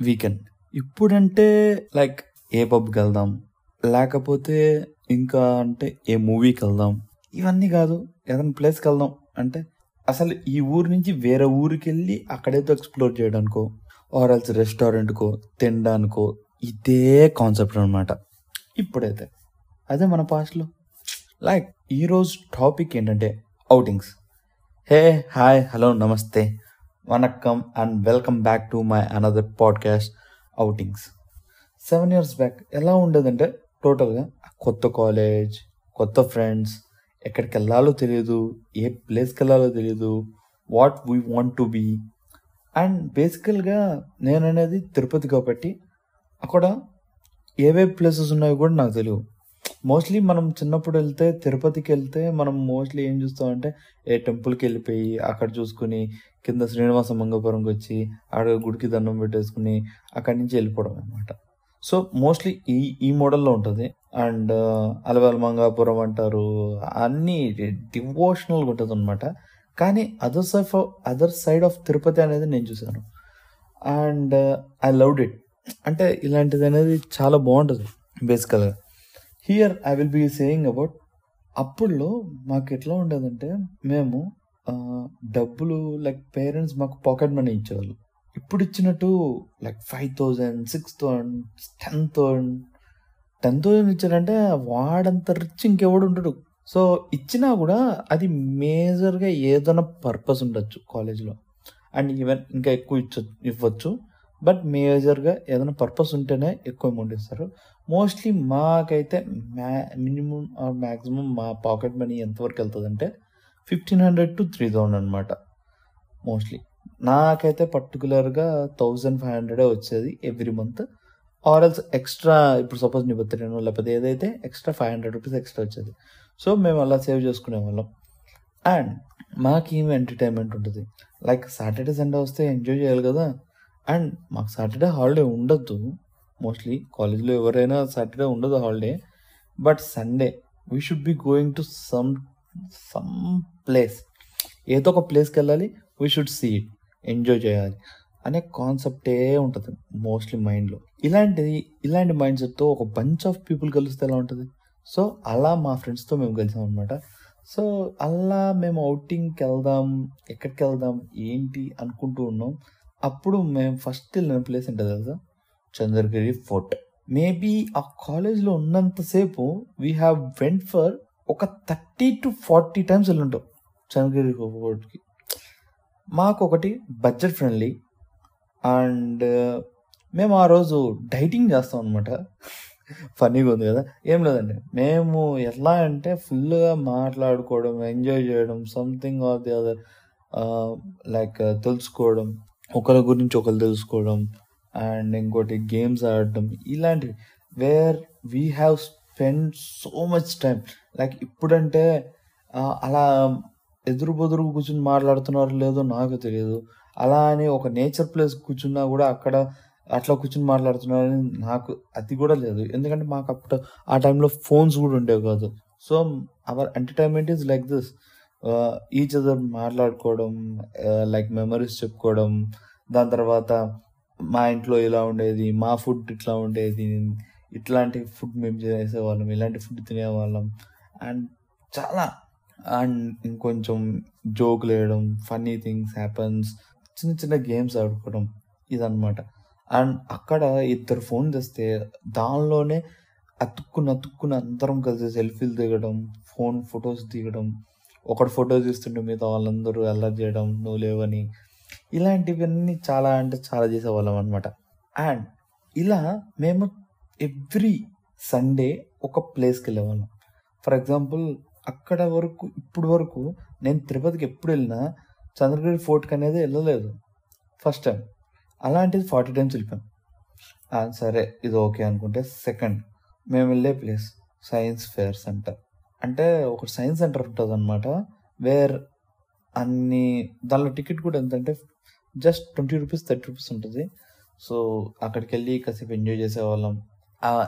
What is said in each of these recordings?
Weekend ఇప్పుడంటే like ఏ పబ్కి వెళ్దాం? లేకపోతే ఇంకా అంటే ఏ మూవీకి వెళ్దాం? ఇవన్నీ కాదు. ఏదైనా ప్లేస్కి వెళ్దాం. అంటే అసలు ఈ ఊరు నుంచి వేరే ఊరికి వెళ్ళి అక్కడేదో ఎక్స్ప్లోర్ చేయడానికో ఆర్ ఎల్స్ రెస్టారెంట్కో తినడానికో ఇదే కాన్సెప్ట్ అనమాట ఇప్పుడైతే. అదే మన పాస్ట్లో లైక్ ఈరోజు టాపిక్ ఏంటంటే అవుటింగ్స్ హే హాయ్ హలో నమస్తే. Vanakkam and welcome back to my another podcast outings seven years back ఎలా ఉండేదంటే టోటల్గా కొత్త కాలేజ్ కొత్త ఫ్రెండ్స్ ఎక్కడికి వెళ్ళాలో తెలియదు ఏ ప్లేస్కి వెళ్ళాలో తెలియదు what we want to be and బేసికల్గా నేను అనేది తిరుపతి కాబట్టి అక్కడ ఏవే ప్లేసెస్ ఉన్నాయో కూడా నాకు తెలియదు మోస్ట్లీ మనం చిన్నప్పుడు వెళ్తే తిరుపతికి వెళ్తే మనం మోస్ట్లీ ఏం చూస్తామంటే ఏ టెంపుల్కి వెళ్ళిపోయి అక్కడ చూసుకుని కింద శ్రీనివాస మంగపురంకి వచ్చి ఆడ గుడికి దండం పెట్టేసుకుని అక్కడి నుంచి వెళ్ళిపోవడం అనమాట సో మోస్ట్లీ ఈ ఈ మోడల్లో ఉంటుంది. అండ్ uh, అలవల్ మంగాపురం అంటారు అన్నీ డివోషనల్గా ఉంటుంది అనమాట కానీ other side other side of Tirupati అనేది నేను చూశాను. అండ్ ఐ లవ్డ్ ఇట్ అంటే ఇలాంటిది అనేది చాలా బాగుంటుంది బేసికల్గా here I will be saying about అప్పుడులో మాకు ఎట్లా ఉండేదంటే మేము డబ్బులు లైక్ పేరెంట్స్ మాకు పాకెట్ మనీ ఇచ్చేవాళ్ళు. ఇప్పుడు ఇచ్చినట్టు like five thousand six thousand ten thousand ten thousand ఇచ్చారంటే వాడంత రిచ్ ఇంకెవడు ఉంటాడు సో ఇచ్చినా కూడా అది మేజర్గా ఏదైనా పర్పస్ ఉండొచ్చు కాలేజ్లో అండ్ ఈవెన్ ఇంకా ఎక్కువ ఇచ్చ ఇవ్వచ్చు. బట్ మేజర్గా ఏదైనా పర్పస్ ఉంటేనే ఎక్కువ అమౌంట్ ఇస్తారు. మోస్ట్లీ మాకైతే మ్యా మినిమం ఆర్ మ్యాక్సిమం మా పాకెట్ మనీ ఎంతవరకు వెళ్తుందంటే fifteen hundred to three thousand అనమాట మోస్ట్లీ నాకైతే పర్టికులర్గా థౌజండ్ ఫైవ్ హండ్రెడే వచ్చేది every month or else extra ఇప్పుడు సపోజ్ నీ లేకపోతే ఏదైతే extra five hundred rupees extra వచ్చేది. సో మేము అలా సేవ్ చేసుకునే వాళ్ళం. అండ్ మాకు ఎంటర్టైన్మెంట్ ఉంటుంది? లైక్ సాటర్డే సండే వస్తే ఎంజాయ్ చేయాలి కదా. అండ్ మాకు సాటర్డే హాలిడే ఉండొద్దు. మోస్ట్లీ కాలేజ్లో ఎవరైనా సాటర్డే ఉండదు holiday. But Sunday we should be going to some some place ఏదో ఒక ప్లేస్కి వెళ్ళాలి we should see it enjoy చేయాలి అనే కాన్సెప్టే ఉంటుంది మోస్ట్లీ మైండ్లో ఇలాంటిది ఇలాంటి మైండ్ సెట్తో ఒక బంచ్ ఆఫ్ పీపుల్ కలిస్తే ఎలా ఉంటుంది? సో అలా మా ఫ్రెండ్స్తో మేము కలిసాం అనమాట సో అలా మేము అవుటింగ్కి వెళ్దాం ఎక్కడికి వెళ్దాం ఏంటి అనుకుంటూ ఉన్నాం. అప్పుడు మేము ఫస్ట్ వెళ్ళిన ప్లేస్ ఏంటో తెలుసా? చంద్రగిరి ఫోర్ట్ మేబీ ఆ కాలేజ్లో ఉన్నంతసేపు వీ హ్యావ్ వెంట్ ఫర్ ఒక థర్టీ టు ఫార్టీ టైమ్స్ వెళ్ళుంటాం చంద్రగిరి ఫోర్ట్కి మాకు ఒకటి బడ్జెట్ ఫ్రెండ్లీ అండ్ మేము ఆ రోజు డైటింగ్ చేస్తాం అనమాట ఫన్నీగా ఉంది కదా? ఏం లేదండి. మేము ఎలా అంటే ఫుల్గా మాట్లాడుకోవడం ఎంజాయ్ చేయడం something or the other like తెలుసుకోవడం. ఒకరి గురించి ఒకరు తెలుసుకోవడం అండ్ ఇంకోటి గేమ్స్ ఆడటం ఇలాంటివి. Where we have spend so much time like ఇప్పుడంటే అలా ఎదురు బెదురు కూర్చుని మాట్లాడుతున్నారో లేదో నాకు తెలియదు. అలా అని ఒక నేచర్ ప్లేస్ కూర్చున్నా కూడా అక్కడ అట్లా కూర్చుని మాట్లాడుతున్నారని నాకు అది కూడా లేదు. ఎందుకంటే మాకు అప్పుడు ఆ టైంలో ఫోన్స్ కూడా ఉండేవి కాదు. So our entertainment is like this each other మాట్లాడుకోవడం లైక్ మెమరీస్ చెప్పుకోవడం దాని తర్వాత మా ఇంట్లో ఇలా ఉండేది మా ఫుడ్ ఇట్లా ఉండేది ఇట్లాంటి ఫుడ్ మేము చేసేవాళ్ళం ఇలాంటి ఫుడ్ తినేవాళ్ళం. అండ్ చాలా అండ్ ఇంకొంచెం జోకులు వేయడం ఫన్నీ థింగ్స్ హ్యాపన్స్ చిన్న చిన్న గేమ్స్ ఆడుకోవడం ఇదన్నమాట. అండ్ అక్కడ ఇద్దరు ఫోన్ తెస్తే దానిలోనే అతుక్కుని అతుక్కుని అందరం కలిసి సెల్ఫీలు దిగడం ఫోన్ ఫొటోస్ దిగడం ఒకటి ఫోటో తీస్తుంటే మిగతా వాళ్ళందరూ అల్లరి చేయడం నువ్వు లేవని. ఇలాంటివన్నీ చాలా అంటే చాలా చేసేవాళ్ళం అనమాట అండ్ ఇలా మేము ఎవ్రీ సండే ఒక ప్లేస్కి వెళ్ళేవాళ్ళం. ఫర్ ఎగ్జాంపుల్ అక్కడ వరకు ఇప్పుడు వరకు నేను తిరుపతికి ఎప్పుడు వెళ్ళినా చంద్రగిరి ఫోర్ట్కి అనేది వెళ్ళలేదు. First time. అలాంటిది ఫార్టీ టైమ్స్ వెళ్ళిపోయాం. సరే ఇది ఓకే అనుకుంటే సెకండ్. మేము వెళ్ళే ప్లేస్ సైన్స్ ఫేర్ సెంటర్ అంటే ఒక సైన్స్ సెంటర్ ఉంటుంది అనమాట వేర్ అన్ని దానిలో టికెట్ కూడా ఎంతంటే just twenty rupees thirty rupees ఉంటుంది. సో అక్కడికి వెళ్ళి కాసేపు ఎంజాయ్ చేసేవాళ్ళం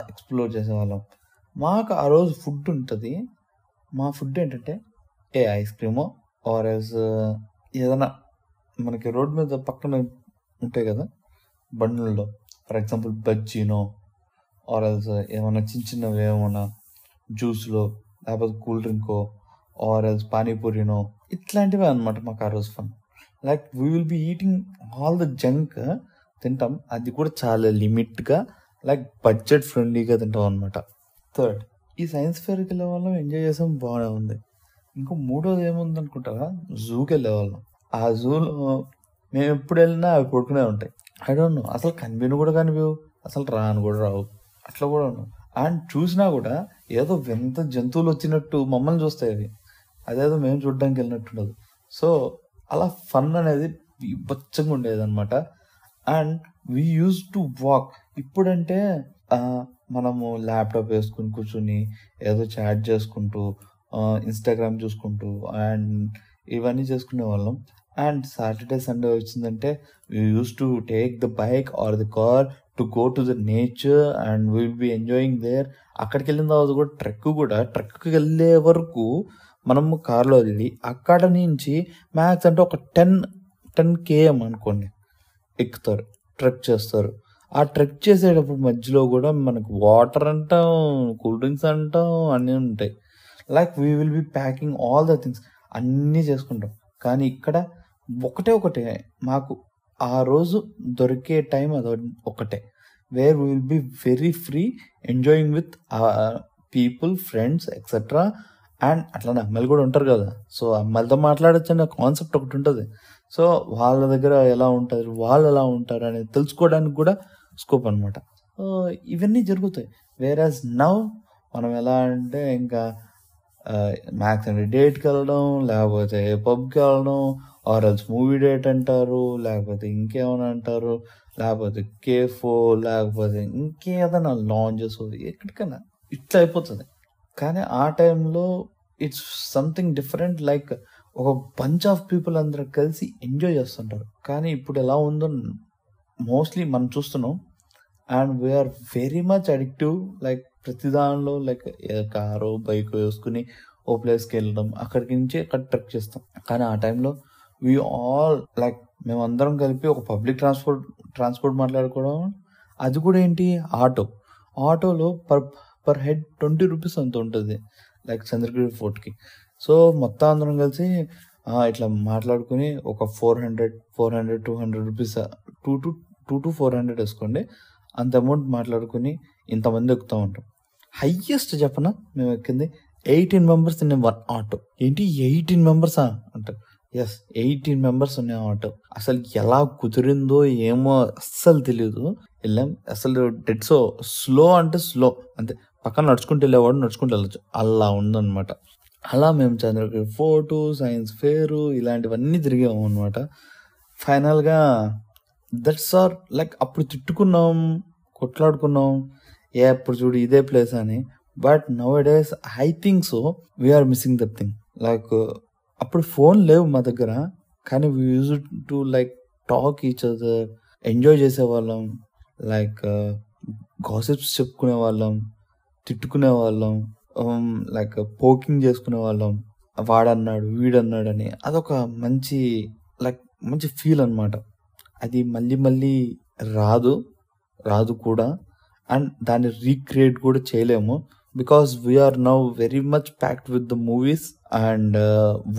ఎక్స్ప్లోర్ చేసేవాళ్ళం. మాకు ఆ రోజు ఫుడ్ ఉంటుంది. మా ఫుడ్ ఏంటంటే ఏ ఐస్ క్రీమో ఆర్ ఎస్ ఏదైనా మనకి రోడ్ మీద పక్కన ఉంటాయి కదా బండ్లలో. ఫర్ ఎగ్జాంపుల్ బజ్జీనో ఆర్ ఎల్స్ ఏమైనా చిన్న చిన్నవి ఏమైనా జ్యూస్లో లేకపోతే కూల్ డ్రింకో ఆర్ ఎల్స్ పానీపూరినో ఇట్లాంటివి అనమాట మాకు ఆ రోజు fun like we will be eating all the junk తింటాం. అది కూడా చాలా లిమిట్గా లైక్ బడ్జెట్ ఫ్రెండ్లీగా తింటాం అనమాట థర్డ్ ఈ సైన్స్ ఫేర్కి వెళ్ళే వాళ్ళం ఎంజాయ్ చేసాం బాగానే ఉంది. ఇంకో మూడోది ఏముంది అనుకుంటారా? జూకి వెళ్ళే వాళ్ళం. ఆ జూలో మేము ఎప్పుడు వెళ్ళినా అవి పడుకునే ఉంటాయి. ఐ డోంట్ నో అసలు కనిపించను కూడా కనిపించవు అసలు రాను కూడా రావు. అట్లా కూడా ఉన్నాం. అండ్ చూసినా కూడా ఏదో వింత జంతువులు వచ్చినట్టు మమ్మల్ని చూస్తాయి అవి. అదేదో మేము చూడడానికి వెళ్ళినట్టుండదు. సో అలా ఫన్ అనేది బచ్చంగా ఉండేది అనమాట and we use to walk ఇప్పుడంటే మనము ల్యాప్టాప్ వేసుకుని కూర్చుని ఏదో చాట్ చేసుకుంటూ ఇన్స్టాగ్రామ్ చూసుకుంటూ అండ్ ఇవన్నీ చేసుకునే వాళ్ళం. అండ్ సాటర్డే సండే వచ్చిందంటే you uses to take the bike or the car to go to the nature and will be enjoying there అక్కడికి వెళ్ళిన తర్వాత కూడా ట్రెక్ కూడా ట్రెక్కి వెళ్ళే వరకు మనము కార్లో వెళ్ళి అక్కడ నుంచి మ్యాక్స్ అంటే ఒక టెన్ టెన్ కేఎం అనుకోండి ఎక్కుతారు ట్రెక్ చేస్తారు. ఆ ట్రెక్ చేసేటప్పుడు మధ్యలో కూడా మనకు వాటర్ అంటాం కూల్ డ్రింక్స్ అంటాం అన్నీ ఉంటాయి. Like we will be packing all the things అన్నీ చేసుకుంటాం. కానీ ఇక్కడ ఒకటే ఒకటే. మాకు ఆ రోజు దొరికే టైం అది ఒకటే. Where will be very free enjoying with people friends etcetera and అట్లానే అమ్మాయిలు కూడా ఉంటారు కదా. సో అమ్మాయిలతో మాట్లాడచ్చు అనే కాన్సెప్ట్ ఒకటి ఉంటుంది. సో వాళ్ళ దగ్గర ఎలా ఉంటారు వాళ్ళు ఎలా ఉంటారు అనేది తెలుసుకోవడానికి కూడా స్కోప్ అనమాట ఇవన్నీ జరుగుతాయి. వేరాజ్ నవ్ మనం ఎలా అంటే ఇంకా మ్యాక్స్ అంటే డేట్కి వెళ్ళడం లేకపోతే పబ్కి వెళ్ళడం ఆర్ ఎల్స్ మూవీ డేట్ అంటారు లేకపోతే ఇంకేమైనా అంటారు. లేకపోతే కే ఫోర్ లేకపోతే ఇంకేదైనా లాంచెస్ ఎక్కడికైనా ఇట్లా అయిపోతుంది. కానీ ఆ టైంలో ఇట్స్ సంథింగ్ డిఫరెంట్ లైక్ ఒక బంచ్ ఆఫ్ పీపుల్ అందరూ కలిసి ఎంజాయ్ చేస్తుంటారు. కానీ ఇప్పుడు ఎలా ఉందో మోస్ట్లీ మనం చూస్తున్నాం. And we're very much addictive like ప్రతి దానిలో లైక్ కారు బైక్ వేసుకుని ఓ ప్లేస్కి వెళ్ళడం అక్కడికి నుంచి అక్కడ ట్రెక్ చేస్తాం. కానీ ఆ టైంలో వీ ఆల్ లైక్ మేమందరం కలిపి ఒక పబ్లిక్ ట్రాన్స్పోర్ట్ ట్రాన్స్పోర్ట్ మాట్లాడుకోవడం అది కూడా ఏంటి? ఆటో. ఆటోలో per per head twenty rupees అంత ఉంటుంది లైక్ చంద్రగిరి ఫోర్ట్కి. సో మొత్తం అందరం కలిసి ఇట్లా మాట్లాడుకుని ఒక four hundred four hundred two hundred rupees two to two to four hundred వేసుకోండి. అంత అమౌంట్ మాట్లాడుకుని ఇంతమంది ఎక్కుతూ ఉంటాం. హయ్యెస్ట్ చెప్పనా? మేము ఎక్కింది eighteen members in one auto. ఏంటి ఎయిటీన్ మెంబర్సా? అంటారు. ఎస్ ఎయిటీన్ మెంబర్స్ ఉన్నాయి ఆటో అసలు ఎలా కుదిరిందో ఏమో అస్సలు తెలియదు వెళ్ళాం. అసలు డెడ్ సో స్లో అంటే స్లో అంతే. పక్కన నడుచుకుంటూ వెళ్ళేవాడు నడుచుకుంటూ వెళ్ళచ్చు. అలా ఉందన్నమాట. అలా మేము చంద్రగిరి ఫోర్టు సైన్స్ ఫేరు ఇలాంటివన్నీ తిరిగాము అనమాట ఫైనల్గా దట్స్ ఆర్ లైక్ అప్పుడు తిట్టుకున్నాం కొట్లాడుకున్నాం. ఏ అప్పుడు చూడు ఇదే ప్లేస్ అని. But nowadays I think so we're missing that thing like అప్పుడు ఫోన్ లేవు మా దగ్గర కానీ we use to like talk each other enjoy చేసేవాళ్ళం. లైక్ గాసిప్స్ uh, చెప్పుకునే వాళ్ళం తిట్టుకునే వాళ్ళం లైక్ um, పోకింగ్ uh, చేసుకునే వాళ్ళం వాడన్నాడు వీడన్నాడు అని అదొక మంచి లైక్ మంచి ఫీల్ అనమాట అది మళ్ళీ మళ్ళీ రాదు రాదు కూడా. అండ్ దాన్ని రీక్రియేట్ కూడా చేయలేము. Because we're now very much packed with the movies and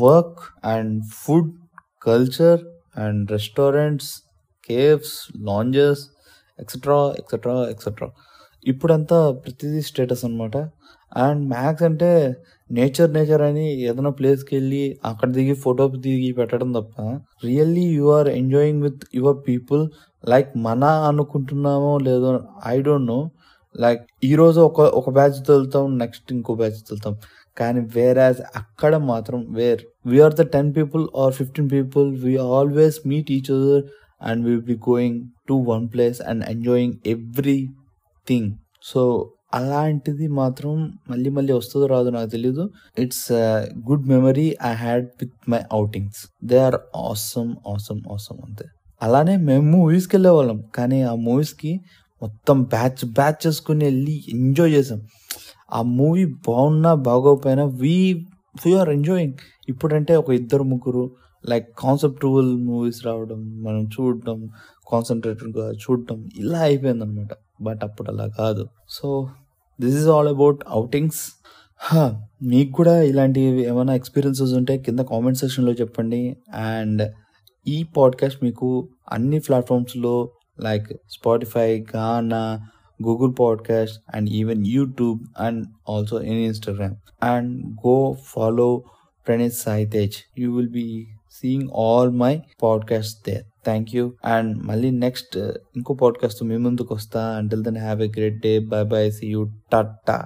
work and food culture and restaurants cafes lounges etcetera etcetera etcetera ఇప్పుడంతా ప్రతిదీ స్టేటస్ అనమాట అండ్ మ్యాక్స్ అంటే నేచర్ నేచర్ అని ఏదైనా ప్లేస్కి వెళ్ళి అక్కడ దిగి ఫోటో దిగి పెట్టడం తప్ప really you are enjoying with your people like మన అనుకుంటున్నామో లేదో ఐ డోంట్ నో లైక్ ఈరోజు ఒక ఒక బ్యాచ్ వెళ్తాం నెక్స్ట్ ఇంకో బ్యాచ్ వెళ్తాం. కానీ వేర్ యాజ్ అక్కడ మాత్రం where we're the ten people or fifteen people we always meet each other and we be going to one place and enjoying everything so అలాంటిది మాత్రం మళ్ళీ మళ్ళీ వస్తుందో రాదో నాకు తెలీదు. It's good memory I had with my outings they are awesome awesome awesome అంతే. అలానే మేము మూవీస్కి వెళ్ళేవాళ్ళం. కానీ ఆ మూవీస్కి మొత్తం బ్యాచ్ బ్యాచ్ చేసుకుని వెళ్ళి ఎంజాయ్ చేసాం. ఆ మూవీ బాగున్నా బాగోకపోయినా వీ వీఆర్ ఎంజాయింగ్ ఇప్పుడంటే ఒక ఇద్దరు ముగ్గురు లైక్ కాన్సెప్టువల్ మూవీస్ రావడం మనం చూడడం కాన్సన్ట్రేటెడ్గా చూడడం ఇలా అయిపోయింది అనమాట బట్ అప్పుడు అలా కాదు. So this is all about outings మీకు కూడా ఇలాంటివి ఏమైనా ఎక్స్పీరియన్సెస్ ఉంటే కింద కామెంట్ సెక్షన్లో చెప్పండి. అండ్ ఈ పాడ్కాస్ట్ మీకు అన్ని ప్లాట్ఫామ్స్లో like Spotify Gaana Google podcast and even YouTube and also in Instagram and go follow Praneeth Saitej you will be seeing all my podcast there thank you and మళ్ళీ next ఇంకో podcast మీ ముందుకు వస్తా until then have a great day bye bye see you tata